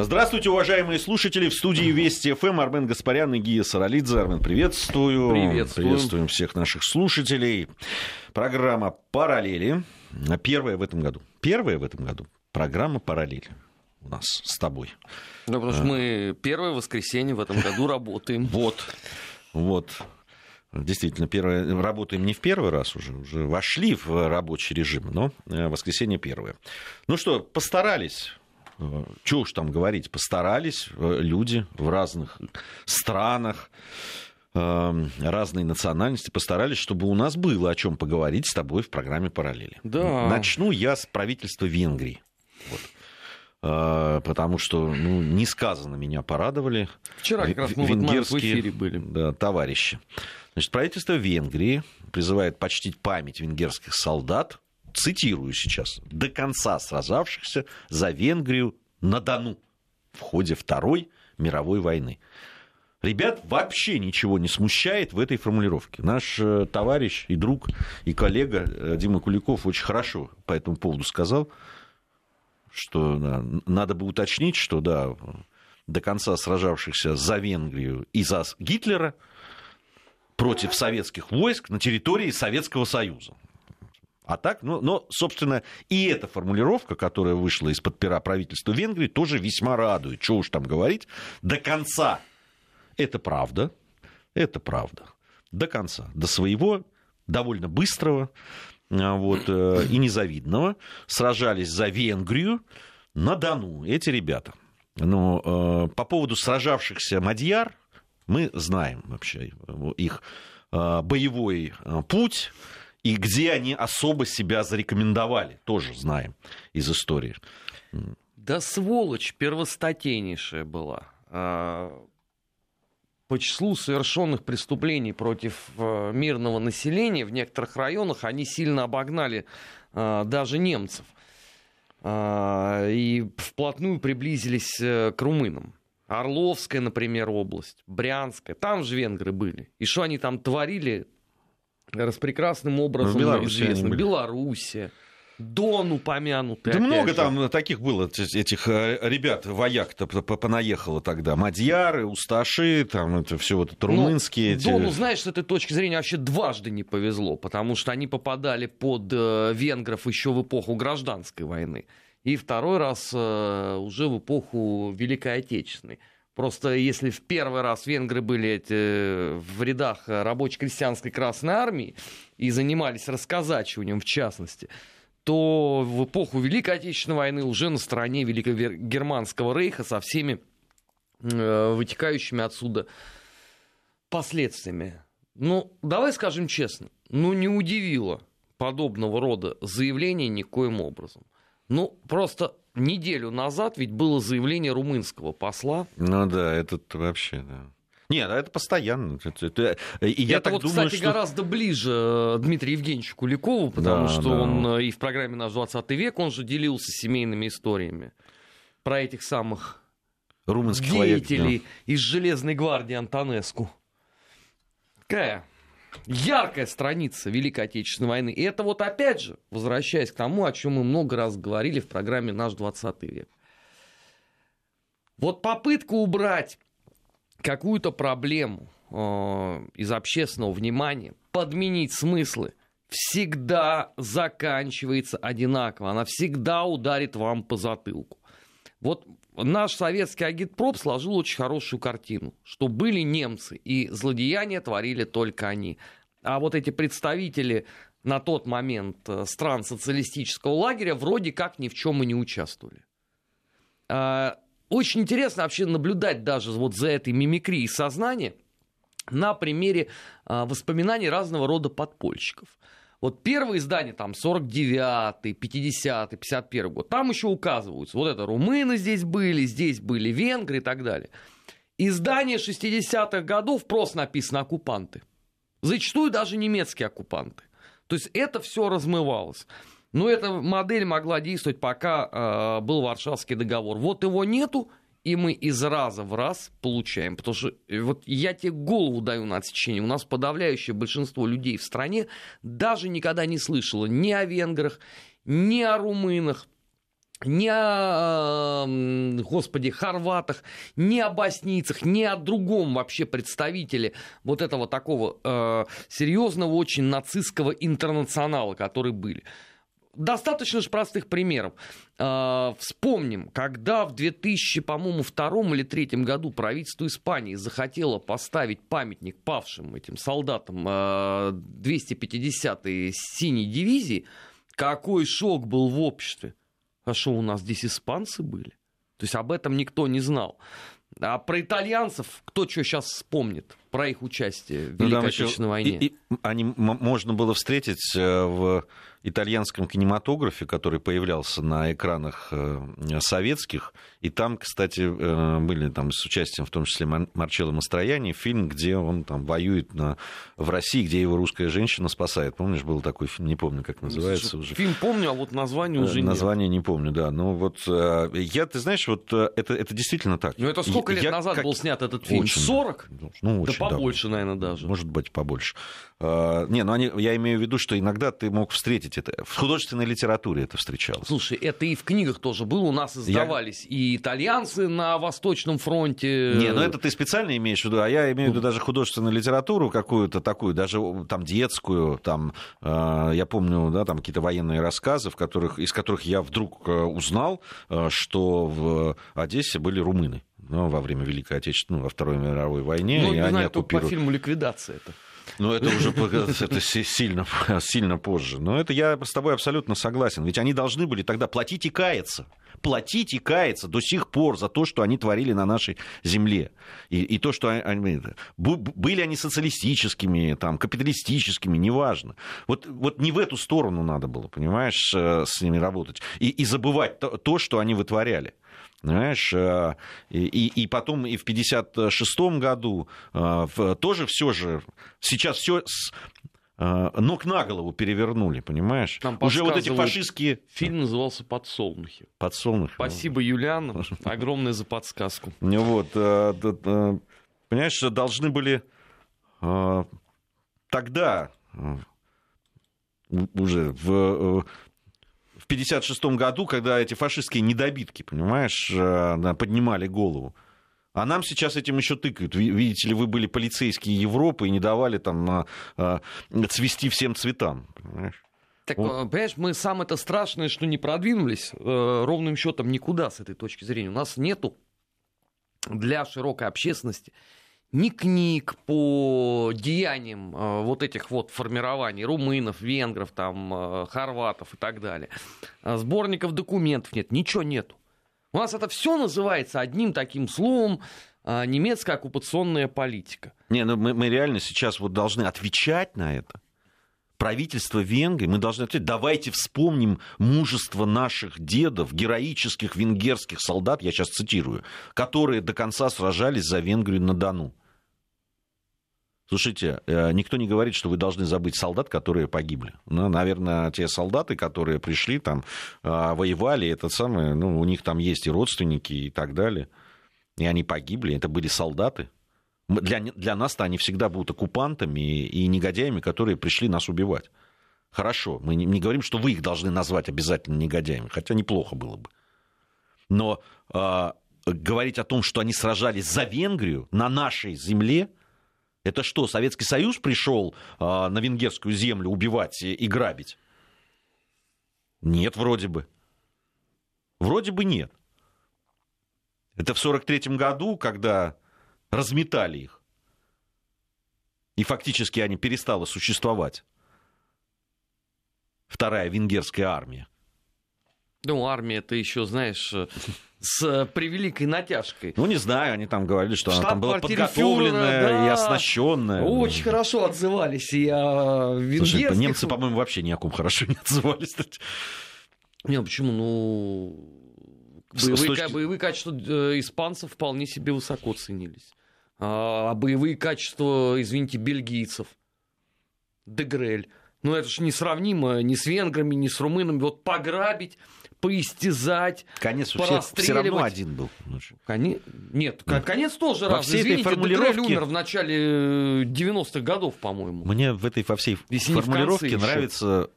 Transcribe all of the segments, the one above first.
Здравствуйте, уважаемые слушатели. В студии Вести ФМ Армен Гаспарян и Гия Саралидзе. Армен, приветствую. Приветствуем. Приветствуем всех наших слушателей. Программа «Параллели». Первая в этом году. Первая в этом году. Программа «Параллели» у нас с тобой. Ну, потому что мы первое воскресенье в этом году работаем. Вот, вот. Действительно, первое, работаем не в первый раз уже, уже вошли в рабочий режим, но э, воскресенье первое. Ну что, постарались, чего уж там говорить, постарались э, люди в разных странах, разной национальности постарались, чтобы у нас было о чем поговорить с тобой в программе «Параллели». Да. Начну я с правительства Венгрии. Вот потому что ну, несказанно меня порадовали. Вчера как раз мы венгерские, в эфире были. Да, товарищи. Значит, правительство Венгрии призывает почтить память венгерских солдат, цитирую сейчас, до конца сражавшихся за Венгрию на Дону в ходе Второй мировой войны. Ребят вообще ничего не смущает в этой формулировке. Наш э, товарищ и друг, и коллега э, Дима Куликов очень хорошо по этому поводу сказал, что надо бы уточнить, что да, до конца сражавшихся за Венгрию и за Гитлера – против советских войск на территории Советского Союза. А так, ну, но, собственно, и эта формулировка, которая вышла из-под пера правительства Венгрии, тоже весьма радует. Что уж там говорить, до конца. Это правда, это правда. До конца, до своего довольно быстрого а, вот, э, и незавидного сражались за Венгрию на Дону эти ребята. Но э, по поводу сражавшихся Мадьяр, мы знаем вообще их а, боевой путь и где они особо себя зарекомендовали, тоже знаем из истории. Да сволочь первостатейнейшая была. А, по числу совершенных преступлений против мирного населения в некоторых районах они сильно обогнали даже немцев и вплотную приблизились э, к румынам. Орловская, например, область, Брянская, там же венгры были. И что они там творили, распрекрасным образом ну, известно. Белоруссия. Дон упомянутый. Да много же. там таких было, этих э, ребят, вояк-то понаехало тогда. Мадьяры, Усташи, там это все вот это румынские. Эти... Дону, знаешь, с этой точки зрения вообще дважды не повезло, потому что они попадали под э, венгров еще в эпоху гражданской войны и второй раз э, уже в эпоху Великой Отечественной. Просто если в первый раз венгры были эти, в рядах рабоче-крестьянской Красной Армии и занимались расказачиванием в частности, то в эпоху Великой Отечественной войны уже на стороне Великогерманского рейха со всеми э, вытекающими отсюда последствиями. Ну, давай скажем честно, ну не удивило подобного рода заявление никоим образом. Ну, просто неделю назад ведь было заявление румынского посла. Ну да, это вообще, да. Нет, это постоянно. Это, это, и я это так вот, думаю, кстати, что... гораздо ближе э, Дмитрию Евгеньевичу Куликову, потому да, что да. он э, и в программе «Наш 20 век» он же делился семейными историями про этих самых Румынских деятелей вояк, да. из Железной гвардии Антонеску. Какая яркая страница Великой Отечественной войны. И это вот опять же, возвращаясь к тому, о чем мы много раз говорили в программе «Наш 20 век». Вот попытка убрать какую-то проблему э, из общественного внимания, подменить смыслы, всегда заканчивается одинаково. Она всегда ударит вам по затылку. Вот наш советский агитпроп сложил очень хорошую картину, что были немцы, и злодеяния творили только они. А вот эти представители на тот момент э, стран социалистического лагеря вроде как ни в чем и не участвовали. А, очень интересно вообще наблюдать даже вот за этой мимикрией сознания на примере а, воспоминаний разного рода подпольщиков. Вот первое издание, там, 49-й, 50-й, 51 год, там еще указываются, вот это румыны здесь были, здесь были венгры и так далее. Издание 60-х годов просто написано «оккупанты». Зачастую даже немецкие оккупанты. То есть это все размывалось. Но эта модель могла действовать, пока э, был Варшавский договор. Вот его нету, и мы из раза в раз получаем. Потому что э, вот я тебе голову даю на отсечение. У нас подавляющее большинство людей в стране даже никогда не слышало ни о венграх, ни о румынах, ни о, господи, хорватах, ни о боснийцах, ни о другом вообще представителе вот этого такого э, серьезного, очень нацистского интернационала, которые были. Достаточно же простых примеров. Э, вспомним, когда в 2000, по-моему, втором или третьем году правительство Испании захотело поставить памятник павшим этим солдатам э, 250-й синей дивизии, какой шок был в обществе. А что, у нас здесь испанцы были? То есть об этом никто не знал. А про итальянцев кто что сейчас вспомнит? Про их участие в Великой ну, Отечественной войне. И, и, они можно было встретить э, в итальянском кинематографе, который появлялся на экранах э, советских. И там, кстати, э, были там с участием, в том числе, Марчелло Мастрояни, фильм, где он там воюет на, в России, где его русская женщина спасает. Помнишь, был такой фильм, не помню, как называется уже. Фильм помню, а вот название уже Название нет. не помню, да. Но вот э, я, ты знаешь, вот это, это действительно так. Ну это сколько лет я, назад как... был снят этот фильм? Очень, 40? Ну, очень, да побольше, наверное, даже. Может быть, побольше. Не, ну они, я имею в виду, что иногда ты мог встретить это. В художественной литературе это встречалось. Слушай, это и в книгах тоже было. У нас издавались я... и итальянцы на Восточном фронте. Не, ну это ты специально имеешь в виду, а я имею в виду даже художественную литературу какую-то такую, даже там детскую, там, э, я помню, да, там какие-то военные рассказы, в которых, из которых я вдруг э, узнал, э, что в Одессе были румыны ну, во время Великой Отечественной, ну, во Второй мировой войне. Ну, не знаю, только по фильму «Ликвидация» это. Ну, это уже это сильно, сильно позже. Но это я с тобой абсолютно согласен. Ведь они должны были тогда платить и каяться. Платить и каяться до сих пор за то, что они творили на нашей земле. И, и то, что они... Были они социалистическими, там, капиталистическими, неважно. Вот, вот не в эту сторону надо было, понимаешь, э, с ними работать. И, и забывать то, то, что они вытворяли. Понимаешь, э, и, и потом и в 1956 году э, тоже все же, сейчас все э, ног на голову перевернули, понимаешь? Там Уже вот эти фашистские... Фильм назывался «Подсолнухи». «Подсолнухи». Спасибо, Юлиан, огромное за подсказку. Вот, понимаешь, должны были тогда уже в 1956 году, когда эти фашистские недобитки, понимаешь, э, поднимали голову. А нам сейчас этим еще тыкают. Видите ли, вы были полицейские Европы и не давали там э, цвести всем цветам. Понимаешь? Так, вот. понимаешь, мы самое это страшное, что не продвинулись э, ровным счетом никуда с этой точки зрения. У нас нету для широкой общественности ни книг по деяниям э, вот этих вот формирований румынов, венгров, там, э, хорватов и так далее. А сборников документов нет, ничего нету. У нас это все называется одним таким словом э, немецкая оккупационная политика. Не, ну мы, мы реально сейчас вот должны отвечать на это. Правительство Венгрии, мы должны ответить, давайте вспомним мужество наших дедов, героических венгерских солдат, я сейчас цитирую, которые до конца сражались за Венгрию на Дону. Слушайте, э, никто не говорит, что вы должны забыть солдат, которые погибли. Ну, наверное, те солдаты, которые пришли там, а, воевали, это самое, ну, у них там есть и родственники и так далее. И они погибли, это были солдаты. Для, для нас-то они всегда будут оккупантами и негодяями, которые пришли нас убивать. Хорошо, мы не, не говорим, что вы их должны назвать обязательно негодяями, хотя неплохо было бы. Но э, говорить о том, что они сражались за Венгрию на нашей земле, это что, Советский Союз пришел а, на венгерскую землю убивать и, и грабить? Нет, вроде бы. Вроде бы нет. Это в 1943 году, когда разметали их. И фактически они перестала существовать. Вторая венгерская армия. Ну, армия, это еще, знаешь, с э, превеликой натяжкой. Ну, не знаю, они там говорили, что она там была подготовленная фюрера, да. и оснащенная. Очень хорошо отзывались и о венгерских... Слушай, немцы, по-моему, вообще ни о ком хорошо не отзывались. Не, почему? Ну, боевые, точки... боевые качества э, испанцев вполне себе высоко ценились. А, а боевые качества, извините, бельгийцев. Дегрель. Ну, это же несравнимо ни с венграми, ни с румынами. Вот пограбить поистязать, Конец все равно один был. Конец... Нет, Нет, конец тоже во разный. Извините, формулировке... умер в начале 90-х годов, по-моему. Мне в этой во всей Если формулировке нравится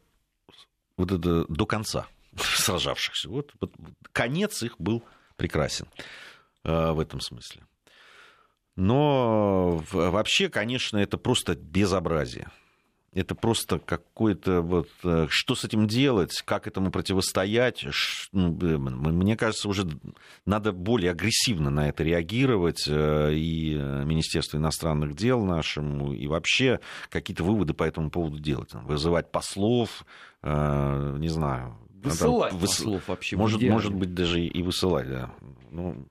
вот это до конца. сражавшихся. Вот, вот конец их был прекрасен в этом смысле. Но вообще, конечно, это просто безобразие. Это просто какое-то вот... Э, что с этим делать? Как этому противостоять? Ну, мне кажется, уже надо более агрессивно на это реагировать. Э, и Министерство иностранных дел нашему, и вообще какие-то выводы по этому поводу делать. Вызывать послов, э, не знаю. Высылать надо, послов вообще. Может, может быть, даже и высылать, да. Ну,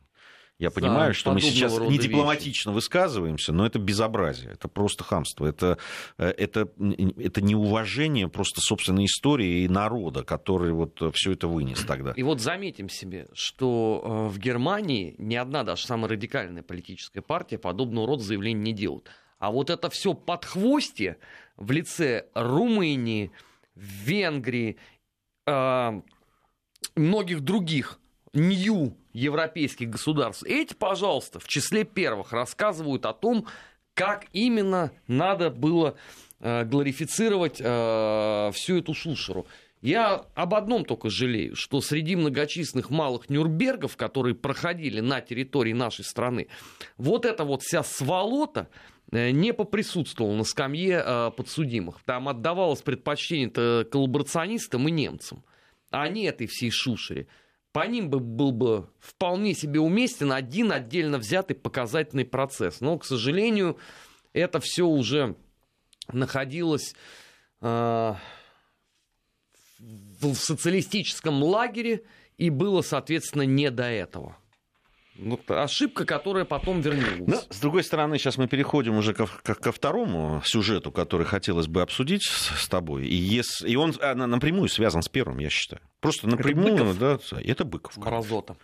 я понимаю, что мы сейчас не дипломатично вещи. высказываемся, но это безобразие, это просто хамство, это, э, это, это неуважение просто собственной истории и народа, который вот все это вынес тогда. И вот заметим себе, что э, в Германии ни одна даже самая радикальная политическая партия подобного рода заявлений не делает. А вот это все подхвостье в лице Румынии, Венгрии, э, многих других нью европейских государств. Эти, пожалуйста, в числе первых рассказывают о том, как именно надо было э, глорифицировать э, всю эту шушеру. Я об одном только жалею, что среди многочисленных малых Нюрнбергов, которые проходили на территории нашей страны, вот эта вот вся сволота не поприсутствовала на скамье э, подсудимых. Там отдавалось предпочтение коллаборационистам и немцам, а не этой всей шушере по ним бы был бы вполне себе уместен один отдельно взятый показательный процесс. Но, к сожалению, это все уже находилось э, в социалистическом лагере и было, соответственно, не до этого. Вот ошибка, которая потом вернулась. Но, ну, с другой стороны, сейчас мы переходим уже ко, ко, ко второму сюжету, который хотелось бы обсудить с, с тобой. И, если, и он а, напрямую связан с первым, я считаю. Просто напрямую, это Быков. да, это Быков. Мразота.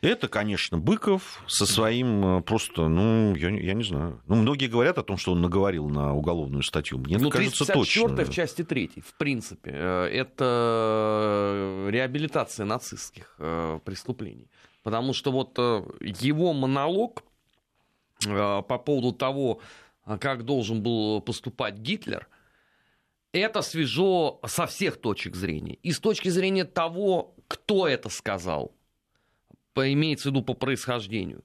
Это, конечно, Быков со своим э, просто, ну, я, я не знаю. Ну, многие говорят о том, что он наговорил на уголовную статью. Мне ну, кажется, точно. в части 3, в принципе, э, это реабилитация нацистских э, преступлений. Потому что вот э, его монолог э, по поводу того, э, как должен был поступать Гитлер, это свежо со всех точек зрения. И с точки зрения того, кто это сказал, имеется в виду по происхождению,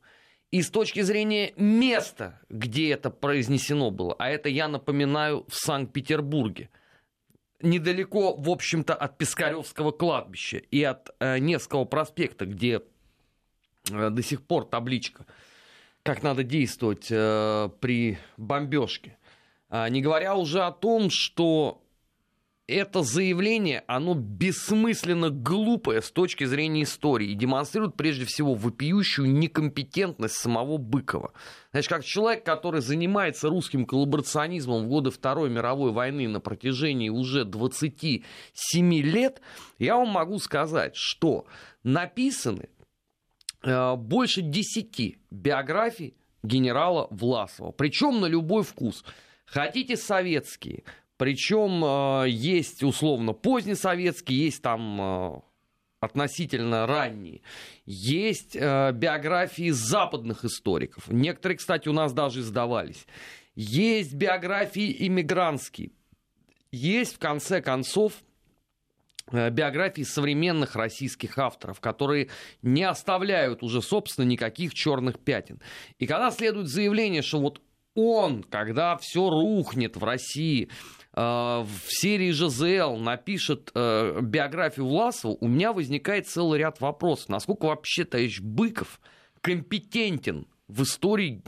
и с точки зрения места, где это произнесено было, а это, я напоминаю, в Санкт-Петербурге, недалеко, в общем-то, от Пискаревского кладбища и от э, Невского проспекта, где до сих пор табличка, как надо действовать э, при бомбежке. А, не говоря уже о том, что это заявление, оно бессмысленно глупое с точки зрения истории и демонстрирует прежде всего вопиющую некомпетентность самого Быкова. Значит, как человек, который занимается русским коллаборационизмом в годы Второй мировой войны на протяжении уже 27 лет, я вам могу сказать, что написаны Э, больше десяти биографий генерала Власова, причем на любой вкус. Хотите советские, причем э, есть условно позднесоветские, есть там э, относительно ранние. Есть биографии западных историков. Некоторые, кстати, у нас даже издавались. Есть биографии иммигрантские. Есть, в конце концов, Э, биографии современных российских авторов, которые не оставляют уже, собственно, никаких черных пятен. И когда следует заявление, что вот он, когда все рухнет в России, э, в серии ЖЗЛ напишет э, биографию Власова, у меня возникает целый ряд вопросов. Насколько вообще товарищ Быков компетентен в истории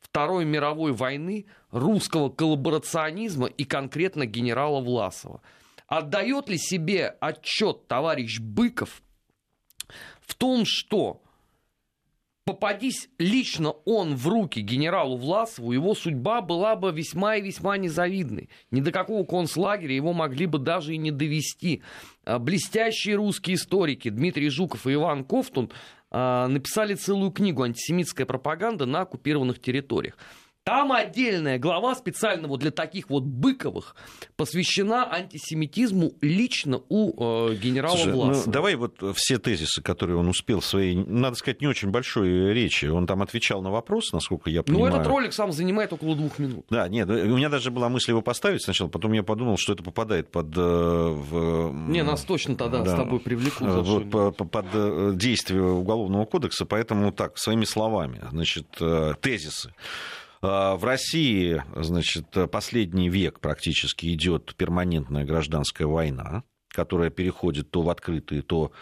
Второй мировой войны, русского коллаборационизма и конкретно генерала Власова? Отдает ли себе отчет товарищ Быков в том, что попадись лично он в руки генералу Власову, его судьба была бы весьма и весьма незавидной. Ни до какого концлагеря его могли бы даже и не довести. А, блестящие русские историки Дмитрий Жуков и Иван Ковтун а, написали целую книгу «Антисемитская пропаганда на оккупированных территориях». Там отдельная глава специально вот для таких вот быковых посвящена антисемитизму лично у э, генерала Слушай, Власова. Ну, давай вот все тезисы, которые он успел в своей, надо сказать, не очень большой речи. Он там отвечал на вопрос, насколько я понимаю. Ну, этот ролик сам занимает около двух минут. Да, нет, у меня даже была мысль его поставить сначала, потом я подумал, что это попадает под... Э, в, не, нас точно тогда да, с тобой привлекут. В, по, по, под э, действие Уголовного кодекса, поэтому так, своими словами, значит, э, тезисы. А, в России, значит, последний век практически идет перманентная гражданская война, которая переходит то в открытые, то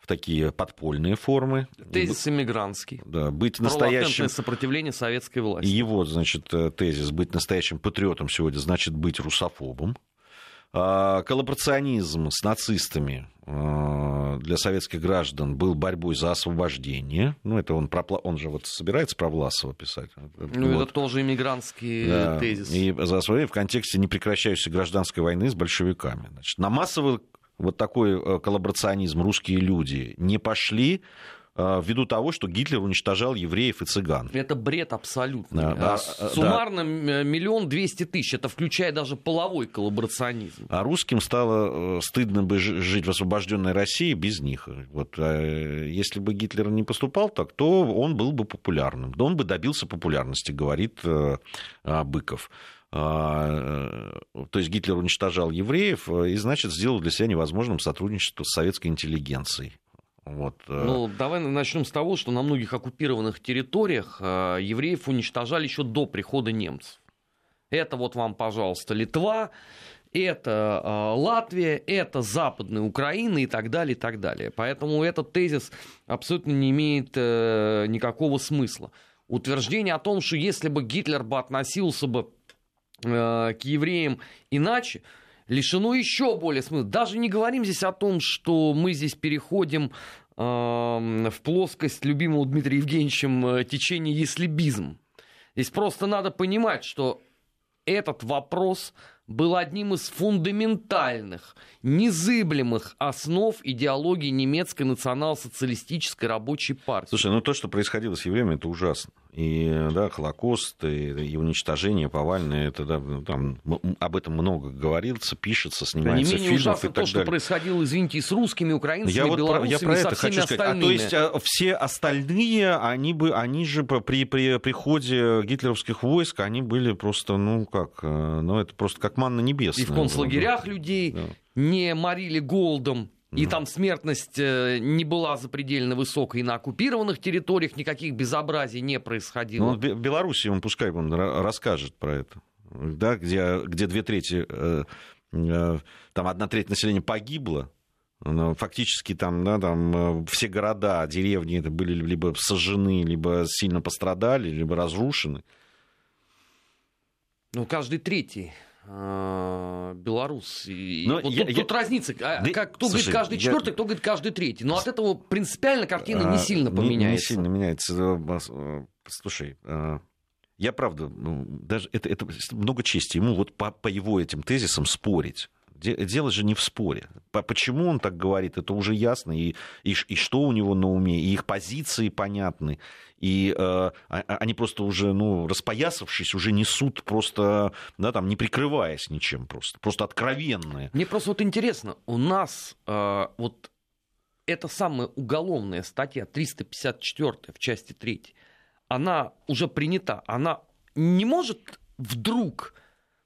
в такие подпольные формы. Тезис иммигрантский. Да, быть настоящим... сопротивление советской власти. Его, значит, тезис «быть настоящим патриотом сегодня значит быть русофобом». А, коллаборационизм с нацистами а, для советских граждан был борьбой за освобождение. Ну, это он, про, он же вот собирается про Власова писать. Ну, вот. это тоже иммигрантский да. тезис. И за освобождение в контексте непрекращающейся гражданской войны с большевиками. Значит, на массовый вот такой э, коллаборационизм русские люди не пошли, ввиду того, что Гитлер уничтожал евреев и цыган. Это бред абсолютно. Да, да, Суммарно да. миллион двести тысяч, это включая даже половой коллаборационизм. А русским стало э, стыдно бы жить в освобожденной России без них. Вот, э, если бы Гитлер не поступал так, то он был бы популярным. Он бы добился популярности, говорит Быков. То есть Гитлер уничтожал евреев и, значит, сделал для себя невозможным сотрудничество с советской интеллигенцией. Вот. Э. Ну, давай начнем с того, что на многих оккупированных территориях э, евреев уничтожали еще до прихода немцев. Это вот вам, пожалуйста, Литва, это э, Латвия, это Западная Украина и так далее, и так далее. Поэтому этот тезис абсолютно не имеет никакого смысла. Утверждение о том, что если бы Гитлер бы относился бы к евреям иначе, лишено еще более смысла. Даже не говорим здесь о том, что мы здесь переходим в плоскость любимого Дмитрием Евгеньевичем э, течения еслибизм. Здесь просто надо понимать, что этот вопрос был одним из фундаментальных, незыблемых основ идеологии немецкой национал-социалистической рабочей партии. Слушай, ну то, что происходило с евреями, это ужасно и да, Холокост, и, и уничтожение Повальное, это, да, ну, там, об этом много говорится, пишется, снимается да, не менее ужасно то, что происходило, извините, и с русскими, украинцами, я вот белорусами, я про это хочу сказать. А, то есть а, все остальные, они, бы, они же при, при приходе гитлеровских войск, они были просто, ну как, э, ну это просто как манна небесная. И в концлагерях людей да. не морили голодом, и там смертность э, не была запредельно высокой, на оккупированных территориях никаких безобразий не происходило. Ну, в Беларуси он пускай он расскажет про это, да, где, где две трети, э, э, там одна треть населения погибла, фактически там, да, там все города, деревни это были либо сожжены, либо сильно пострадали, либо разрушены. Ну, каждый третий а, белорус. Но вот я, тут, я... тут разница. А, да, как, кто слушай, говорит каждый четвертый, я... кто говорит каждый третий. Но от этого принципиально картина а, не сильно поменяется. Не, не сильно меняется. Э, э, слушай, э, я правда, ну, даже это, это много чести ему вот по, по его этим тезисам спорить. Дело же не в споре. Почему он так говорит, это уже ясно. И, и, и что у него на уме, и их позиции понятны. И э, а, а, они просто уже, ну, распоясавшись, уже несут просто, да, там, не прикрываясь ничем просто. Просто откровенные. Мне просто вот интересно, у нас э, вот эта самая уголовная статья 354 в части 3, она уже принята, она не может вдруг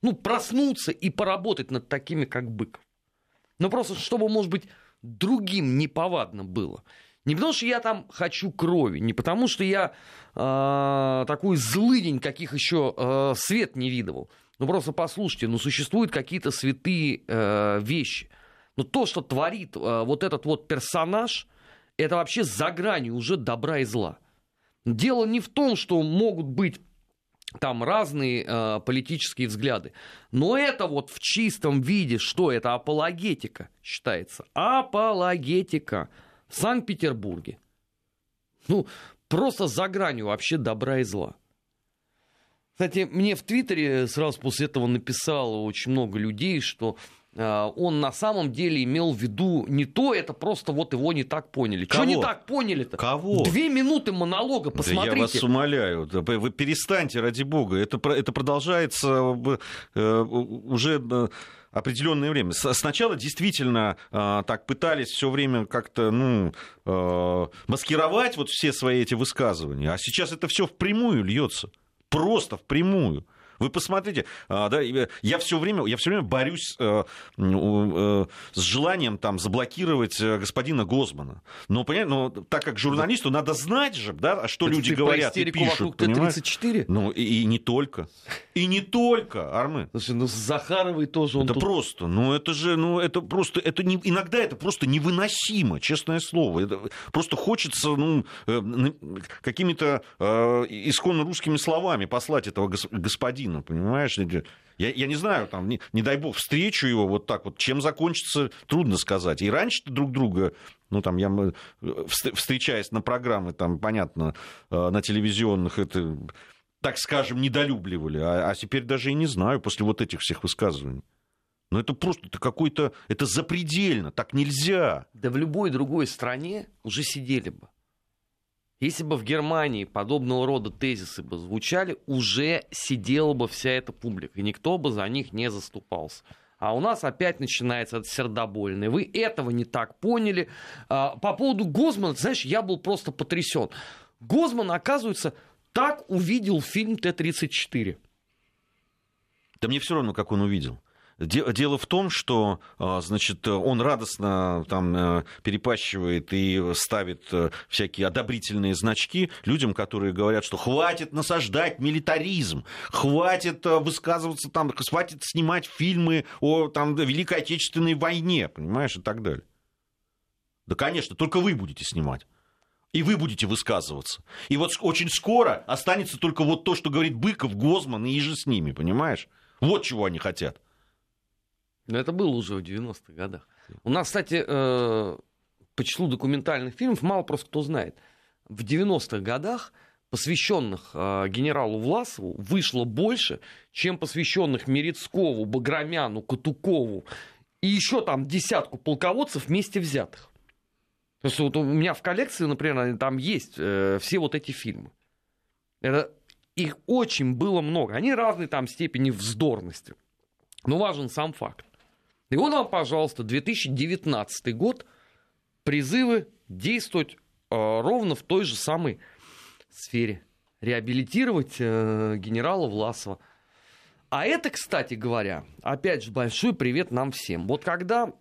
ну, проснуться и поработать над такими, как Быков. Ну, просто чтобы, может быть, другим неповадно было. Не потому, что я там хочу крови, не потому, что я э, такой злыдень, каких еще э, свет не видывал. Ну, просто послушайте, ну, существуют какие-то святые э, вещи. Но то, что творит э, вот этот вот персонаж, это вообще за гранью уже добра и зла. Дело не в том, что могут быть там разные э, политические взгляды. Но это вот в чистом виде, что это апологетика считается. Апологетика в Санкт-Петербурге. Ну, просто за гранью вообще добра и зла. Кстати, мне в Твиттере сразу после этого написало очень много людей, что он на самом деле имел в виду не то, это просто вот его не так поняли. Что не так поняли-то? Кого? Две минуты монолога, посмотрите. Да я вас умоляю, вы перестаньте, ради бога. Это, это продолжается э, уже э, определенное время. Сначала действительно э, так пытались все время как-то ну, э, маскировать вот все свои эти высказывания, а сейчас это все впрямую льется. Просто впрямую. Вы посмотрите, а, да, я все время, я все время борюсь э, э, с желанием там заблокировать э, господина Гозмана. Но, понимаете, но так как журналисту надо знать же, да, что Это люди говорят и пишут. Т-34? Ну, и, и не только. И не только, Армы. Слушай, ну Захаровой тоже он Это тут... просто, ну это же, ну это просто, это не, иногда это просто невыносимо, честное слово. Это просто хочется, ну, какими-то э, исконно русскими словами послать этого господина картину, понимаешь? Я, я не знаю, там, не, не дай бог, встречу его вот так вот, чем закончится, трудно сказать. И раньше друг друга, ну, там, я, встречаясь на программы, там, понятно, э, на телевизионных, это, так скажем, недолюбливали. А, а теперь даже и не знаю, после вот этих всех высказываний. Но это просто это какой-то, это запредельно, так нельзя. Да в любой другой стране уже сидели бы. Если бы в Германии подобного рода тезисы бы звучали, уже сидела бы вся эта публика, и никто бы за них не заступался. А у нас опять начинается это сердобольное. Вы этого не так поняли. А, по поводу Гозмана, знаешь, я был просто потрясен. Гозман, оказывается, так увидел фильм Т-34. Да мне все равно, как он увидел. Дело в том, что а, значит, он радостно там э, перепащивает и ставит э, всякие одобрительные значки людям, которые говорят, что хватит насаждать милитаризм, хватит э, высказываться там, хватит снимать фильмы о там, Великой Отечественной войне, понимаешь, и так далее. Да, конечно, только вы будете снимать. И вы будете высказываться. И вот очень скоро останется только вот то, что говорит Быков, Гозман и же с ними, понимаешь? Вот чего они хотят. Но это было уже в 90-х годах. У нас, кстати, э, по числу документальных фильмов мало просто кто знает. В 90-х годах посвященных э, генералу Власову вышло больше, чем посвященных Мерецкову, Баграмяну, Катукову и еще там десятку полководцев вместе взятых. То есть вот у меня в коллекции, например, там есть э, все вот эти фильмы. Это, их очень было много. Они разной там степени вздорности. Но важен сам факт. И вот вам, пожалуйста, 2019 год, призывы действовать э, ровно в той же самой сфере. Реабилитировать э, генерала Власова. А это, кстати говоря, опять же, большой привет нам всем. Вот когда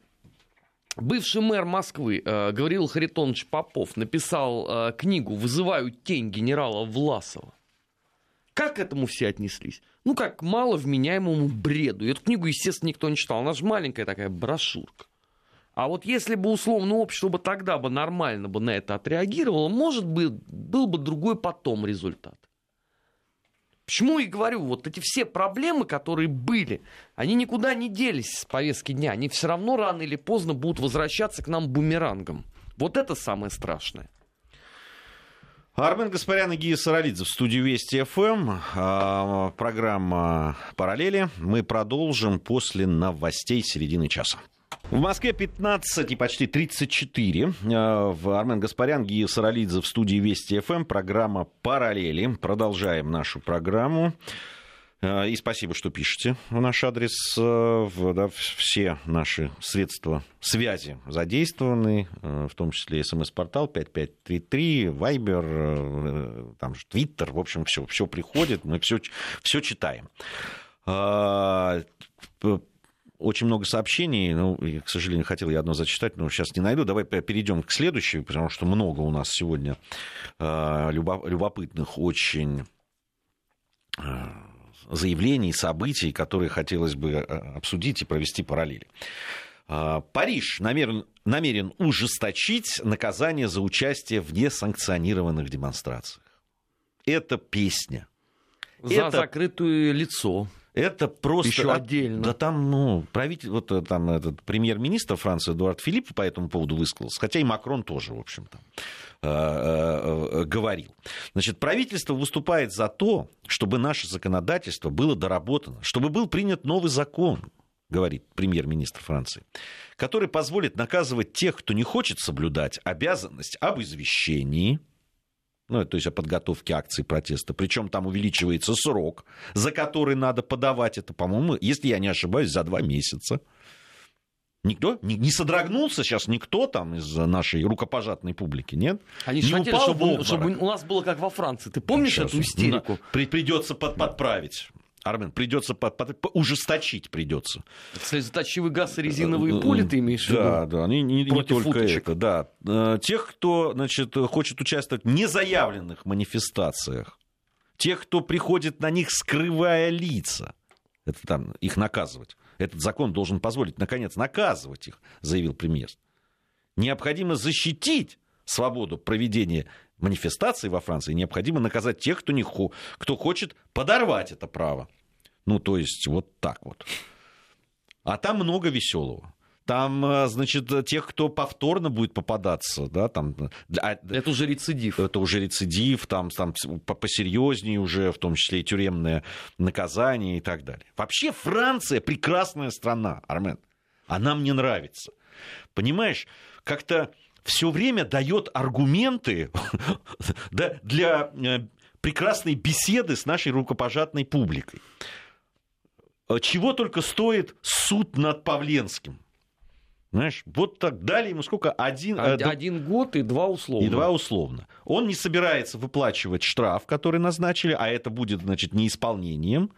бывший мэр Москвы э, Гавриил Харитонович Попов написал книгу «Вызываю тень генерала Власова», как к этому все отнеслись? Ну, как к маловменяемому бреду. Эту книгу, естественно, никто не читал. Она же маленькая такая брошюрка. А вот если бы условно общество бы тогда бы нормально бы на это отреагировало, может быть, был бы другой потом результат. Почему и говорю, вот эти все проблемы, которые были, они никуда не делись с повестки дня. Они все равно рано или поздно будут возвращаться к нам бумерангом. Вот это самое страшное. Армен Гаспарян и Гия Саралидзе в студии Вести ФМ. А, программа «Параллели». Мы продолжим после новостей середины часа. В Москве 15 и почти 34. А, в Армен Гаспарян, Гия Саралидзе в студии Вести ФМ. Программа «Параллели». Продолжаем нашу программу. Э, и спасибо, что пишете в наш адрес. Э, да, все наши средства связи задействованы, э, в том числе смс-портал 5533, Вайбер, там же Твиттер, в общем, все, все приходит, мы все, все читаем. Очень много сообщений, ну, к сожалению, хотел я одно зачитать, но сейчас не найду. Давай перейдем к следующей, потому что много у нас сегодня любопытных очень заявлений, событий, которые хотелось бы э, обсудить и провести параллели. А, Париж намерен, намерен ужесточить наказание за участие в несанкционированных демонстрациях. Это песня. За это... закрытое лицо. Это просто... Еще отдельно. Да там, ну, правитель, вот э, там этот премьер-министр Франции Эдуард Филипп по этому поводу высказался, хотя и Макрон тоже, в общем-то, э, э, говорил. Значит, правительство выступает за то, чтобы наше законодательство было доработано, чтобы был принят новый закон, говорит премьер-министр Франции, который позволит наказывать тех, кто не хочет соблюдать обязанность об извещении, ну, то есть о подготовке акции протеста. Причем там увеличивается срок, за который надо подавать это, по-моему, если я не ошибаюсь, за два месяца. Никто не, не содрогнулся сейчас никто там из нашей рукопожатной публики, нет? Они не хотели, чтобы, чтобы у нас было как во Франции. Ты помнишь сейчас, эту истерику? При, придется под, подправить. Армен, придется под, под, ужесточить придется. Слезоточивый газ и резиновые пули ты имеешь в виду? Да, да, не, не, не только уточек. это, да. Э, тех, кто, значит, хочет участвовать в незаявленных манифестациях, тех, кто приходит на них, скрывая лица, это там их наказывать. Этот закон должен позволить, наконец, наказывать их, заявил премьер. Необходимо защитить свободу проведения манифестаций во Франции, необходимо наказать тех, кто, не, кто хочет подорвать это право. Ну, то есть, вот так вот. А там много веселого. Там, э, значит, тех, кто повторно будет попадаться, да, там... А, это уже рецидив. Это уже рецидив, там, там посерьезнее уже, в том числе и тюремное наказание и так далее. Вообще Франция прекрасная страна, Армен. Она мне нравится. Понимаешь, как-то все время дает аргументы для э, прекрасной беседы с нашей рукопожатной публикой. Чего только стоит суд над Павленским. Знаешь, вот так дали ему сколько? Один, э, Один год и два условно. И два условно. Он не собирается выплачивать штраф, который назначили, а это будет, значит, неисполнением.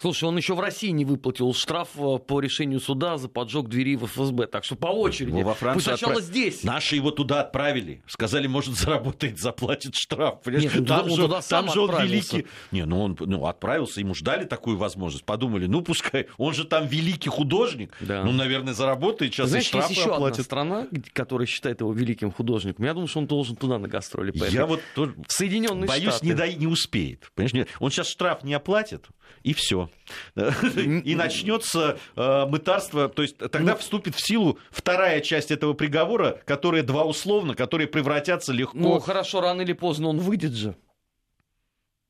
Слушай, он еще в России не выплатил штраф э, по решению суда за поджог двери в ФСБ. Так что по очереди. Во Францию Пусть сначала отправ... здесь. Наши его туда отправили. Сказали, может, заработает, заплатит штраф. Нет, ну, там, он же, туда там же он великий. Не, ну он ну, отправился, ему ждали такую возможность. Подумали, ну пускай, он же там великий художник. Да. Ну, наверное, заработает, сейчас Знаешь, и штрафы есть еще оплатит. одна страна, которая считает его великим художником. Я думаю, что он должен туда на гастроли поехать. Я вот тоже Соединенные боюсь, Штаты. не, до... не успеет. Понимаешь? Он сейчас штраф не оплатит, и все. И начнется э, мытарство, то есть тогда вступит в силу вторая часть этого приговора, которая два условно, которые превратятся легко. Ну хорошо, рано или поздно он выйдет же.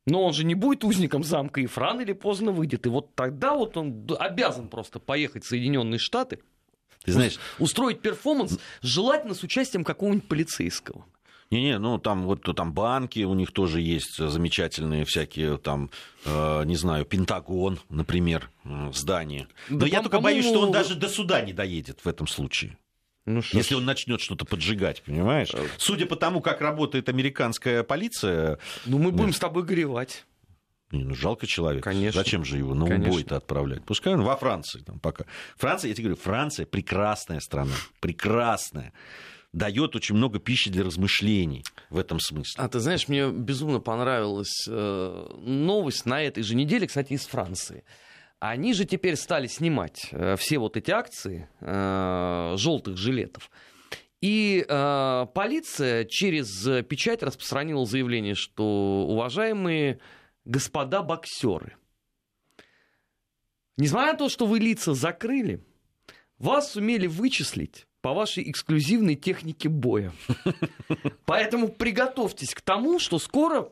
Но он же не будет узником замка, и рано или поздно выйдет. И вот тогда вот он обязан просто поехать в Соединенные Штаты, ты знаешь, устроить перформанс, желательно с участием какого-нибудь полицейского. Не-не, ну там вот там банки, у них тоже есть замечательные всякие там, э, не знаю, Пентагон, например, э, здание. Но да, я только боюсь, что он даже до суда не доедет в этом случае. Ну, что Если он начнет что-то поджигать, понимаешь? Э, Судя по тому, как работает американская полиция. Ну, мы будем с тобой горевать. Не, ну жалко человека. Конечно. Зачем же его на убой-то отправлять? Пускай он во Франции там пока. Франция, я тебе говорю, Франция прекрасная страна. Прекрасная дает очень много пищи для размышлений в этом смысле. А ты знаешь, мне безумно понравилась э, новость на этой же неделе, кстати, из Франции. Они же теперь стали снимать э, все вот эти акции э, желтых жилетов. И э, полиция через печать распространила заявление, что уважаемые господа боксеры, несмотря на то, что вы лица закрыли, вас сумели вычислить по вашей эксклюзивной технике боя. Поэтому приготовьтесь к тому, что скоро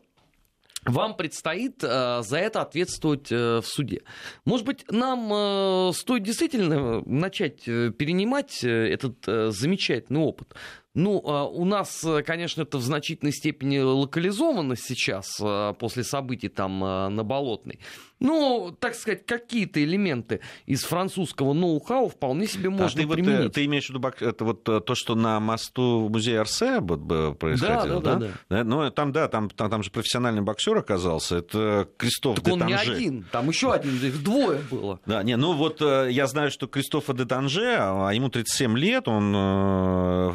вам предстоит э, за это ответствовать э, в суде. Может быть, нам э, стоит действительно начать э, перенимать э, этот э, замечательный опыт. Ну, э, у нас, э, конечно, это в значительной степени локализовано сейчас э, после событий там э, на Болотной ну, так сказать, какие-то элементы из французского ноу-хау вполне себе можно а ты применить. Вот, ты имеешь в виду это вот то, что на мосту музея Арсе происходило, да? да, да, да. да? Ну, там, да, там, там, там же профессиональный боксер оказался, это Кристоф так де он Танже. не один, там еще один, их двое было. Да, не, ну вот я знаю, что Кристофа де Танже, а ему 37 лет, он э,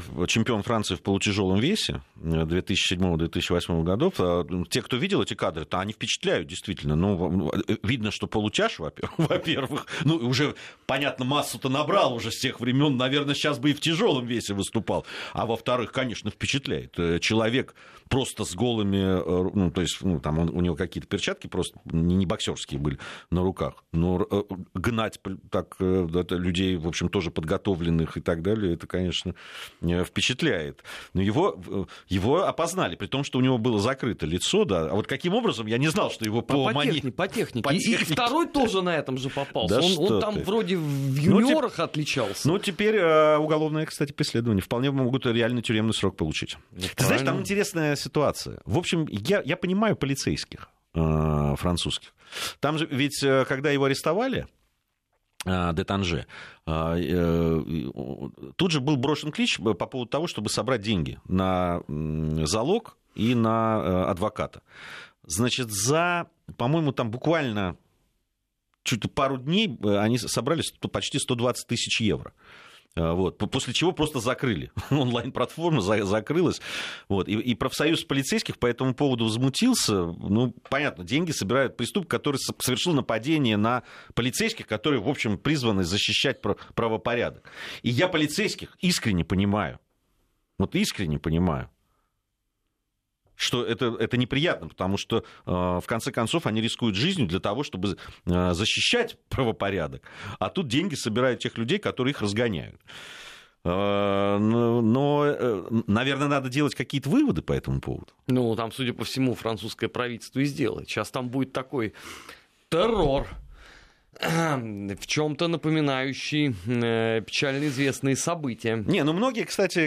чемпион Франции в полутяжелом весе 2007-2008 годов. А, те, кто видел эти кадры, то они впечатляют, действительно. Ну, видно, что получаш, во-первых, ну, уже, понятно, массу-то набрал уже с тех времен, наверное, сейчас бы и в тяжелом весе выступал. А во-вторых, конечно, впечатляет. Э, человек просто с голыми, э, ну, то есть, ну, там он, у него какие-то перчатки просто не, боксерские были на руках, но э, гнать так людей, в общем, тоже подготовленных и так далее, это, конечно, впечатляет. Впечатляет. Но его, его опознали, при том, что у него было закрыто лицо, да. А вот каким образом, я не знал, что его по, по, технике, по технике. По технике. И, второй тоже на этом же попался. Да он, он там ты. вроде в юниорах ну, отличался. Ну, теперь э, уголовное, кстати, преследование. Вполне могут реально тюремный срок получить. Ну, ты знаешь, там интересная ситуация. В общем, я, я понимаю полицейских э, французских. Там же ведь, э, когда его арестовали, э, Детанже. Э, тут же был брошен клич по поводу того, чтобы собрать деньги на залог и на адвоката. Значит, за, по-моему, там буквально чуть пару дней они собрали почти 120 тысяч евро. А, вот. После чего просто закрыли. Онлайн-платформа закрылась. Вот. И, и профсоюз полицейских по этому поводу возмутился. Ну, понятно, деньги собирают преступник, который совершил нападение на полицейских, которые, в общем, призваны защищать правопорядок. И я полицейских искренне понимаю. Вот искренне понимаю что это, это неприятно, потому что, э, в конце концов, они рискуют жизнью для того, чтобы э, защищать правопорядок. А тут деньги собирают тех людей, которые их разгоняют. Э, но, наверное, надо делать какие-то выводы по этому поводу. Ну, там, судя по всему, французское правительство и сделает. Сейчас там будет такой террор в чем-то напоминающий э, печально известные события. Не, ну многие, кстати,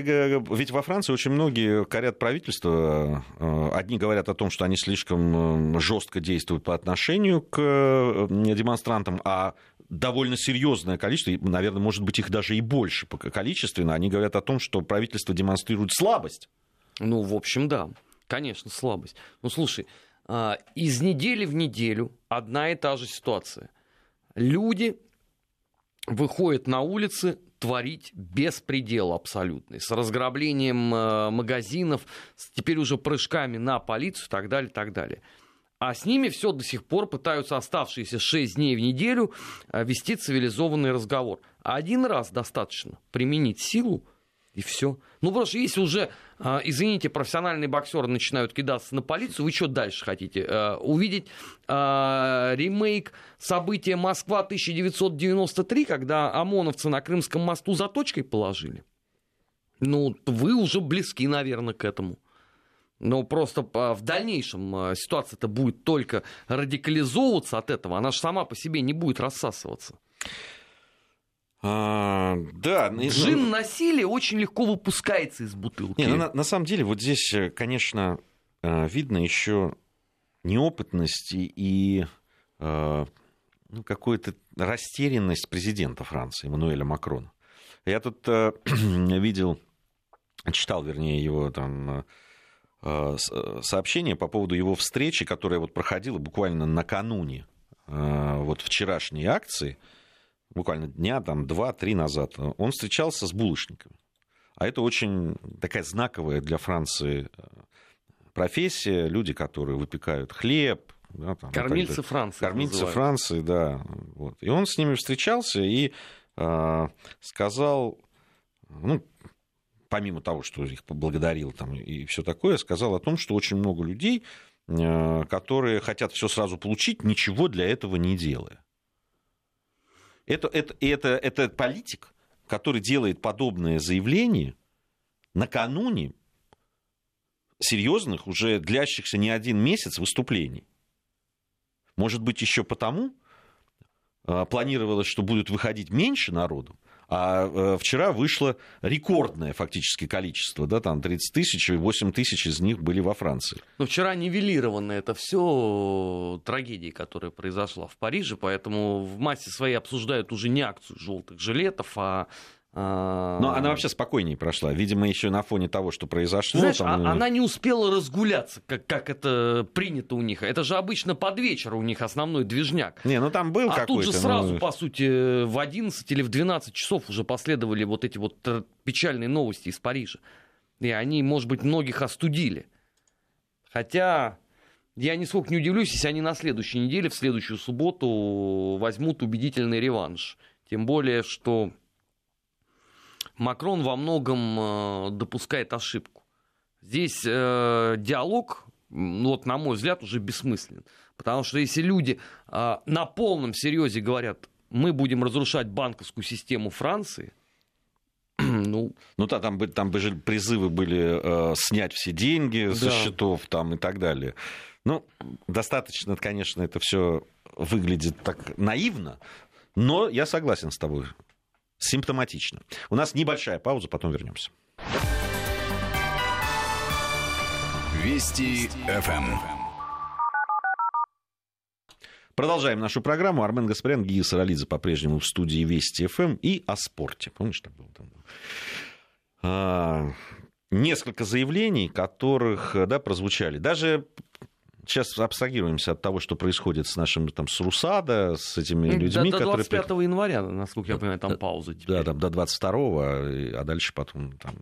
ведь во Франции очень многие корят правительство. Э, одни говорят о том, что они слишком жестко действуют по отношению к э, демонстрантам, а довольно серьезное количество, наверное, может быть, их даже и больше количественно, они говорят о том, что правительство демонстрирует слабость. Ну, в общем, да, конечно, слабость. Ну, слушай, а, из недели в неделю одна и та же ситуация люди выходят на улицы творить беспредел абсолютный, с разграблением э, магазинов, с теперь уже прыжками на полицию и так далее, так далее. А с ними все до сих пор пытаются оставшиеся 6 дней в неделю э, вести цивилизованный разговор. Один раз достаточно применить силу, и все. Ну, потому что если уже, а, извините, профессиональные боксеры начинают кидаться на полицию, вы что дальше хотите? Э, увидеть а, ремейк события Москва 1993, когда ОМОНовцы на Крымском мосту за точкой положили? Ну, вы уже близки, наверное, к этому. Но просто в дальнейшем а, ситуация-то будет только радикализовываться от этого, она же сама по себе не будет рассасываться. А, да. Джин ну, насилия очень легко выпускается из бутылки. Не, ну, на, на самом деле, вот здесь, э, конечно, э, видно еще неопытность и э, ну, какую-то растерянность президента Франции, Эммануэля Макрона. Я тут видел, читал, вернее, его там сообщение по поводу его встречи, которая вот проходила буквально накануне вот вчерашней акции – буквально дня, там, два-три назад, он встречался с булочниками. А это очень такая знаковая для Франции э, профессия. Люди, которые выпекают хлеб. Да, там, кормильцы Франции. Кормильцы называют. Франции, да. Вот. И он с ними встречался и э, сказал, ну, помимо того, что их поблагодарил там, и все такое, сказал о том, что очень много людей, э, которые хотят все сразу получить, ничего для этого не делая. Это, это, это, это политик, который делает подобное заявление накануне серьезных, уже длящихся не один месяц выступлений. Может быть, еще потому а, планировалось, что будет выходить меньше народу, а э, вчера вышло рекордное фактически количество, да, там 30 тысяч, и 8 тысяч из них были во Франции. Но вчера нивелировано это все трагедией, которая произошла в Париже, поэтому в массе своей обсуждают уже не акцию желтых жилетов, а, Но она вообще спокойнее прошла. Видимо, еще на фоне того, что произошло. Знаешь, там... а, она не успела разгуляться, как, как это принято у них. Это же обычно под вечер у них основной движняк. Не, ну там был а какой-то. А тут же сразу, ну... по сути, в 11 или в 12 часов уже последовали вот эти вот печальные новости из Парижа. И они, может быть, многих остудили. Хотя я нисколько не удивлюсь, если они на следующей неделе, в следующую субботу возьмут убедительный реванш. Тем более, что Макрон во многом э, допускает ошибку. Здесь э, диалог, ну, вот, на мой взгляд, уже бессмыслен. Потому что если люди э, на полном серьезе говорят, мы будем разрушать банковскую систему Франции, Ну, ну да, там, там призывы были э, снять все деньги со да. счетов там, и так далее. Ну, достаточно, конечно, это все выглядит так наивно, но я согласен с тобой. Симптоматично. У нас небольшая пауза, потом вернемся. Вести ФМ. Продолжаем нашу программу. Армен Гаспарян, Гия Саралидзе по-прежнему в студии Вести ФМ и о спорте. Помнишь, так было там? А, несколько заявлений, которых да, прозвучали. Даже сейчас абстрагируемся от того, что происходит с нашим там с Русада, с этими людьми, до, до 25 которые... января, насколько я понимаю, там пауза теперь. Да, там до 22 а дальше потом там...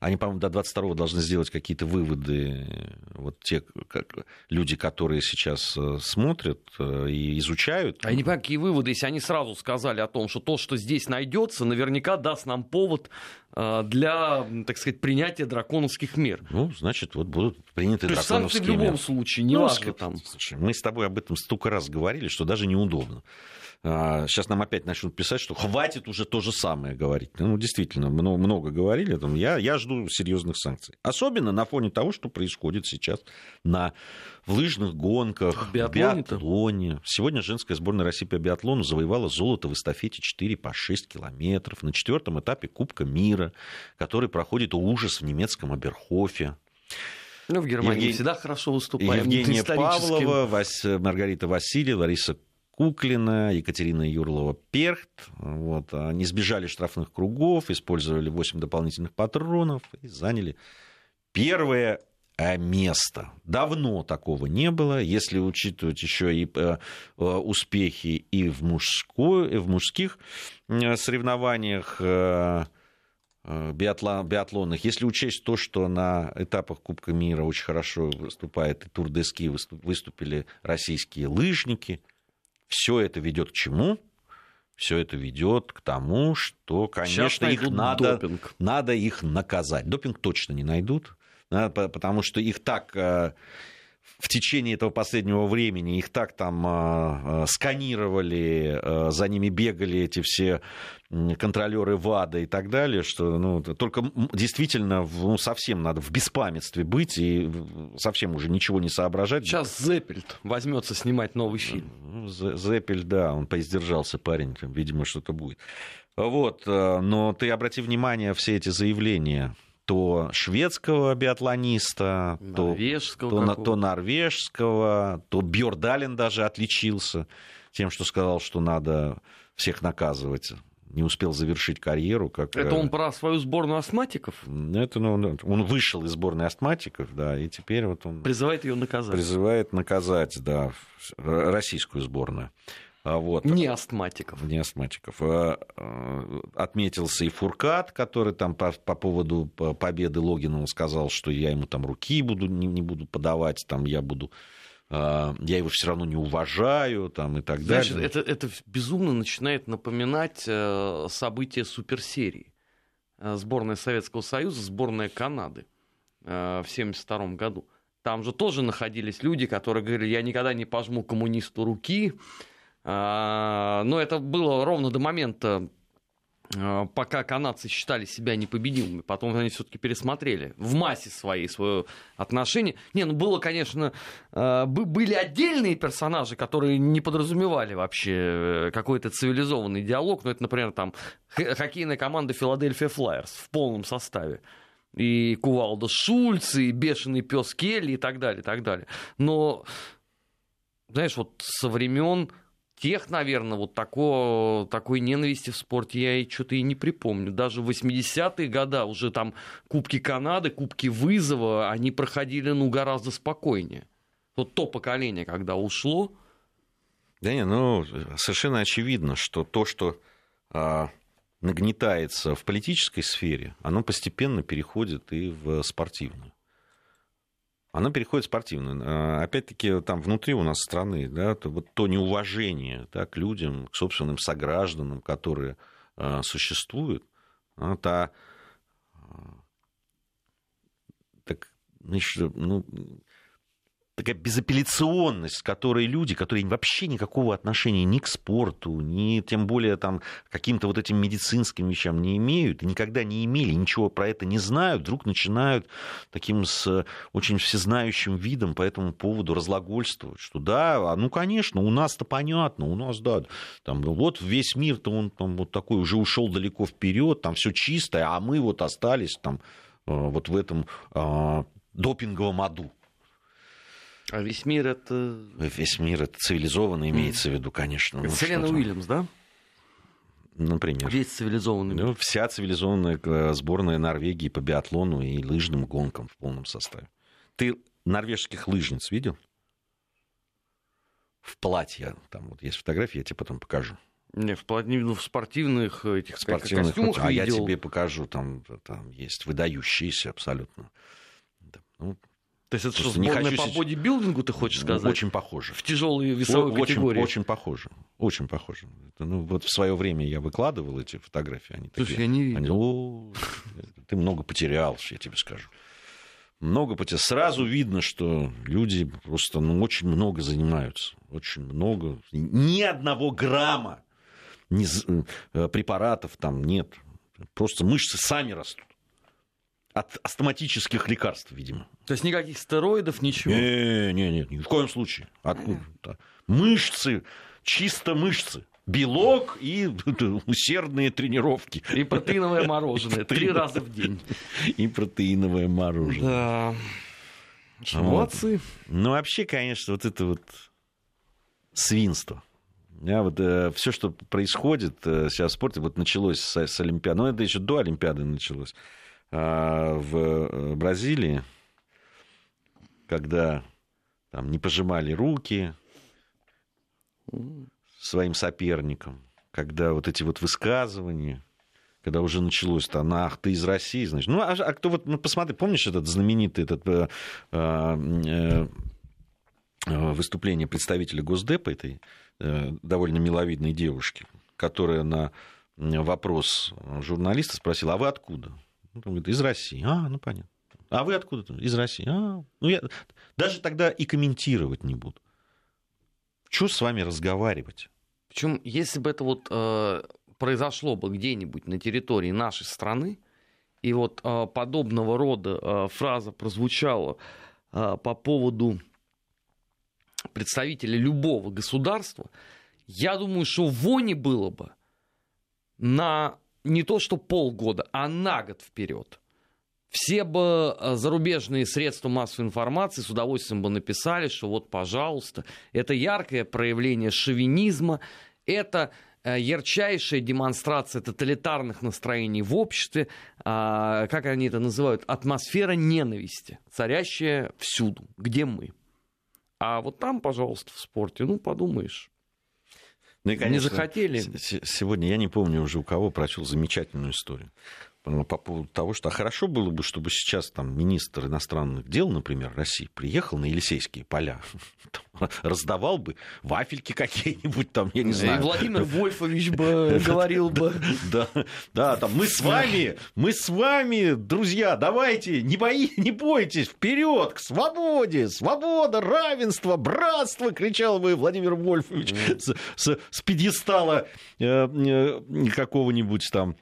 Они, по-моему, до 22 должны сделать какие-то выводы, вот те как, люди, которые сейчас э, смотрят э, и изучают. А не какие выводы, если они сразу сказали о том, что то, что здесь найдется, наверняка даст нам повод для, так сказать, принятия драконовских мер. Ну, значит, вот будут приняты То драконовские меры. в любом случае, неважно ну, там. Слушай, мы с тобой об этом столько раз говорили, что даже неудобно. Сейчас а, нам опять начнут писать, что хватит уже то же самое говорить. Ну, действительно, много, много говорили. Там, я, я жду серьезных санкций. Особенно на фоне того, что происходит сейчас на в лыжных гонках, в биатлоне. Сегодня женская сборная России по биатлону завоевала золото в эстафете 4 по 6 километров на четвертом этапе Кубка мира, который проходит ужас в немецком Аберхофе. Ну, в Германии Евгений... всегда хорошо выступаем. Евгения Павлова, Вась... Маргарита Васильева, Лариса Куклина, Екатерина Юрлова-Перхт. Вот, они сбежали штрафных кругов, использовали 8 дополнительных патронов и заняли первое э, место. Давно такого не было, если учитывать еще и э, э, успехи и в, мужской, и в мужских соревнованиях биатлон, биатлонных. Если учесть то, что на этапах Кубка мира очень хорошо выступает и Тур-де-Ски выступили российские лыжники – все это ведет к чему? Все это ведет к тому, что, конечно, их надо, надо их наказать. Допинг точно не найдут, потому что их так э, в течение этого последнего времени их так там э, сканировали, э, за ними бегали эти все контролеры ВАДА и так далее, что ну, только действительно ну, совсем надо в беспамятстве быть и совсем уже ничего не соображать. Сейчас Зеппельт возьмется снимать новый фильм. Ну, Зеппельт, да, он поиздержался парень, видимо, что-то будет. Вот, но ты обрати внимание, все эти заявления то шведского биатлониста, норвежского то, то, то норвежского, то Бьордален даже отличился тем, что сказал, что надо всех наказывать не успел завершить карьеру. Как... Это он про свою сборную астматиков? Это, ну, он вышел из сборной астматиков, да, и теперь вот он... Призывает ее наказать. Призывает наказать, да, российскую сборную. А вот. Не астматиков. Не астматиков. А, а, отметился и Фуркат, который там по, по поводу победы Логинова сказал, что я ему там руки буду, не, не буду подавать, там я буду я его все равно не уважаю, там, и так Знаешь, далее. Это, это безумно начинает напоминать э, события суперсерии. Э, сборная Советского Союза, сборная Канады э, в 1972 году. Там же тоже находились люди, которые говорили, я никогда не пожму коммунисту руки, но это было ровно до момента, а, пока канадцы считали себя непобедимыми. Потом они все-таки пересмотрели в массе своей свое отношение. Не, ну было, конечно, а, были отдельные персонажи, которые не подразумевали вообще э, какой-то цивилизованный диалог. Ну, это, например, там хоккейная команда Филадельфия Флайерс в полном составе и Кувалда Шульц, и бешеный пес Келли, и так далее, и так далее. Но, знаешь, вот со времен тех, наверное, вот такого, такой ненависти в спорте я и что-то и не припомню. Даже в 80-е годы уже там Кубки Канады, Кубки Вызова, они проходили, ну, гораздо спокойнее. Вот то поколение, когда ушло... Да не, ну, совершенно очевидно, что то, что а, нагнетается в политической сфере, оно постепенно переходит и в спортивную она переходит в спортивную. А, опять-таки, там внутри у нас страны, да, то, вот то неуважение да, к людям, к собственным согражданам, которые а, существуют, это а, так, значит, ну, такая безапелляционность, которой люди, которые вообще никакого отношения ни к спорту, ни тем более там, каким-то вот этим медицинским вещам не имеют, никогда не имели, ничего про это не знают, вдруг начинают таким с очень всезнающим видом по этому поводу разлагольствовать, что да, а ну, конечно, у нас-то понятно, у нас, да, там, ну, вот весь мир-то он там вот такой уже ушел далеко вперед, там все чистое, а мы вот остались там э, вот в этом а, допинговом аду. А весь мир это... Весь мир это цивилизованно имеется mm. в виду, конечно. Это ну, Селена Уильямс, да? Например. Весь цивилизованный. Ну, вся цивилизованная э, сборная Норвегии по биатлону и лыжным гонкам в полном составе. Ты норвежских лыжниц видел? В платье. Там вот есть фотографии, я тебе потом покажу. Не, в, ну, в спортивных этих спортивных костюмах А видел. я тебе покажу, там, там есть выдающиеся абсолютно. Ну, то есть это что, не хочу... по бодибилдингу, ты хочешь сказать? Очень похоже. В тяжелой весовой очень, категории. Очень похоже. Очень похоже. Это, ну, вот в свое время я выкладывал эти фотографии. Они Слушай, такие, я не видел. Они, О, ты много потерял, я тебе скажу. Много потерял. Сразу видно, что люди просто ну, очень много занимаются. Очень много. Ни одного грамма ни, э, препаратов там нет. Просто мышцы сами растут. От астматических лекарств, видимо. То есть никаких стероидов, ничего? Не, не, не, ни в коем случае. Откуда-то. Мышцы, чисто мышцы. Белок и усердные тренировки. И протеиновое мороженое. Три раза в день. И протеиновое мороженое. Да. Молодцы. Ну, вообще, конечно, вот это вот свинство. Я вот э, все, что происходит э, сейчас в спорте, вот началось с, с Олимпиады, но это еще до Олимпиады началось. А, в э, Бразилии, когда там не пожимали руки своим соперникам, когда вот эти вот высказывания, когда уже началось там, ах, ты из России, значит. Ну, а, а кто вот, ну, посмотри, помнишь этот знаменитый этот, э, э, э, выступление представителя Госдепа, этой э, довольно миловидной девушки, которая на вопрос журналиста спросила, а вы откуда? Он говорит, из России. А, ну понятно. А вы откуда? Из России. А, ну я даже тогда и комментировать не буду. Что с вами разговаривать? Причем, если бы это вот э, произошло бы где-нибудь на территории нашей страны, и вот э, подобного рода э, фраза прозвучала э, по поводу представителя любого государства, я думаю, что вони было бы на не то что полгода, а на год вперед. Все бы э, зарубежные средства массовой информации с удовольствием бы написали, что вот, пожалуйста, это яркое проявление шовинизма, это э, ярчайшая демонстрация тоталитарных настроений в обществе, а, как они это называют, атмосфера ненависти, царящая всюду, где мы. А вот там, пожалуйста, в спорте, ну, подумаешь, ну и, конечно, не захотели. Сегодня я не помню уже у кого прочел замечательную историю по поводу того, что а хорошо было бы, чтобы сейчас там министр иностранных дел, например, России, приехал на Елисейские поля, раздавал бы вафельки какие-нибудь там, я не знаю. И Владимир Вольфович бы говорил бы. Да, да, там мы с вами, мы с вами, друзья, давайте, не, бои, не бойтесь, вперед к свободе, свобода, равенство, братство, кричал бы Владимир Вольфович с, с, с пьедестала э, э, какого-нибудь там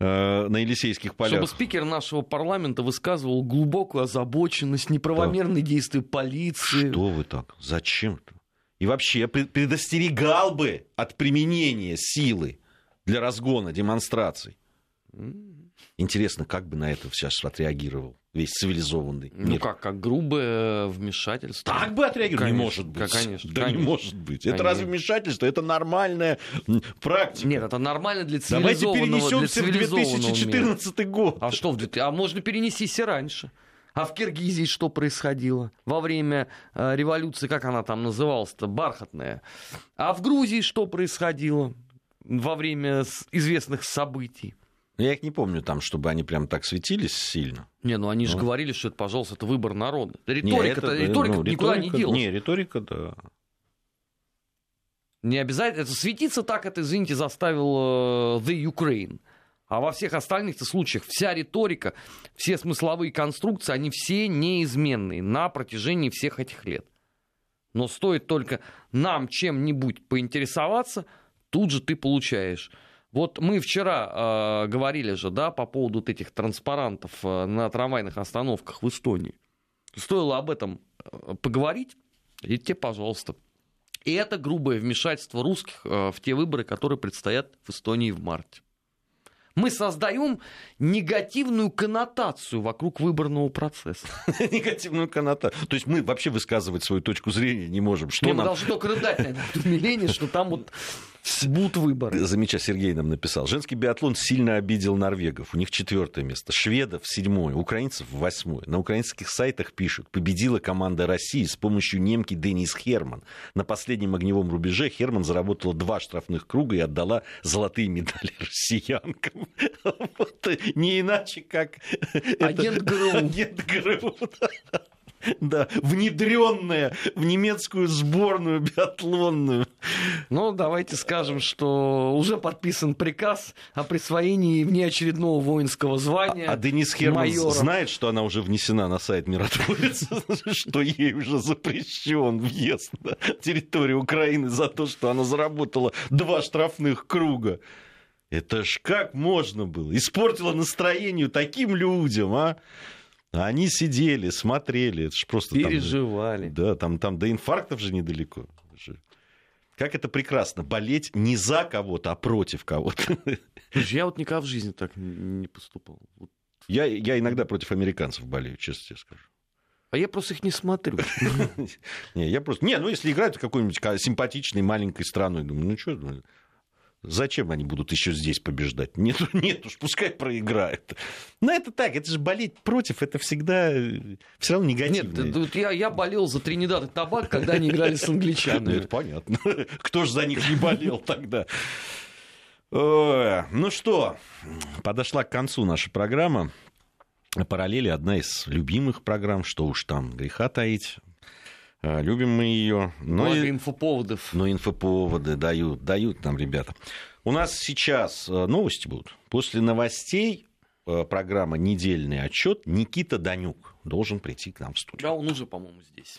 на Елисейских полях. Чтобы спикер нашего парламента высказывал глубокую озабоченность, неправомерные да. действия полиции. Что вы так? Зачем? И вообще предостерегал бы от применения силы для разгона демонстраций. Интересно, как бы на это сейчас отреагировал весь цивилизованный ну мир. Ну как, как грубое вмешательство. Так бы отреагировал? Конечно, не может быть. Конечно, да конечно. не может быть. Конечно. Это разве вмешательство? Это нормальная практика. Нет, это нормально для цивилизованного Давайте перенесемся в 2014 мира. год. А что, а можно перенестись и раньше. А в Киргизии что происходило во время э, революции, как она там называлась-то, бархатная? А в Грузии что происходило во время известных событий? Я их не помню там, чтобы они прям так светились сильно. Не, ну они же ну. говорили, что это, пожалуйста, это выбор народа. Риторика, не, это, риторика ну, никуда риторика, не делась. Не, риторика, да. Не обязательно. Это светиться так, это, извините, заставил uh, The Ukraine. А во всех остальных случаях вся риторика, все смысловые конструкции, они все неизменные на протяжении всех этих лет. Но стоит только нам чем-нибудь поинтересоваться, тут же ты получаешь. Вот мы вчера э, говорили же, да, по поводу вот этих транспарантов э, на трамвайных остановках в Эстонии. Стоило об этом э, поговорить, идите, пожалуйста. И это грубое вмешательство русских э, в те выборы, которые предстоят в Эстонии в марте. Мы создаем негативную коннотацию вокруг выборного процесса. Негативную коннотацию. То есть мы вообще высказывать свою точку зрения не можем. Что мы должны только рыдать на этом что там вот будут выборы. Замечательно, Сергей нам написал. Женский биатлон сильно обидел норвегов. У них четвертое место. Шведов седьмое, украинцев восьмое. На украинских сайтах пишут, победила команда России с помощью немки Денис Херман. На последнем огневом рубеже Херман заработала два штрафных круга и отдала золотые медали россиянкам. Вот, не иначе, как... Агент ГРУ. Агент ГРУ, да, внедренная в немецкую сборную биатлонную. Ну, давайте скажем, что уже подписан приказ о присвоении внеочередного воинского звания. А, а Денис Херман майора. знает, что она уже внесена на сайт миротворец, что ей уже запрещен въезд на территорию Украины за то, что она заработала два штрафных круга. Это ж как можно было? Испортила настроение таким людям, а? Они сидели, смотрели, это же просто... Переживали. Там, да, там, там до инфарктов же недалеко. Как это прекрасно, болеть не за кого-то, а против кого-то. Я вот никогда в жизни так не поступал. Я, я иногда против американцев болею, честно тебе скажу. А я просто их не смотрю. Не, я просто... Не, ну если играют какой-нибудь симпатичной маленькой страной, думаю, ну что, Зачем они будут еще здесь побеждать? Нет, нет уж, пускай проиграют. Но это так, это же болеть против, это всегда все равно негативно. Нет, вот я, я болел за Тринидад и Табак, когда они играли с англичанами. Это понятно. Кто же за них не болел тогда? Ну что, подошла к концу наша программа. Параллели одна из любимых программ, что уж там греха таить. А, любим мы ее. Но Много и... инфоповодов. Но инфоповоды дают, дают нам ребята. У нас сейчас э, новости будут. После новостей э, программа «Недельный отчет» Никита Данюк должен прийти к нам в студию. Да, он уже, по-моему, здесь.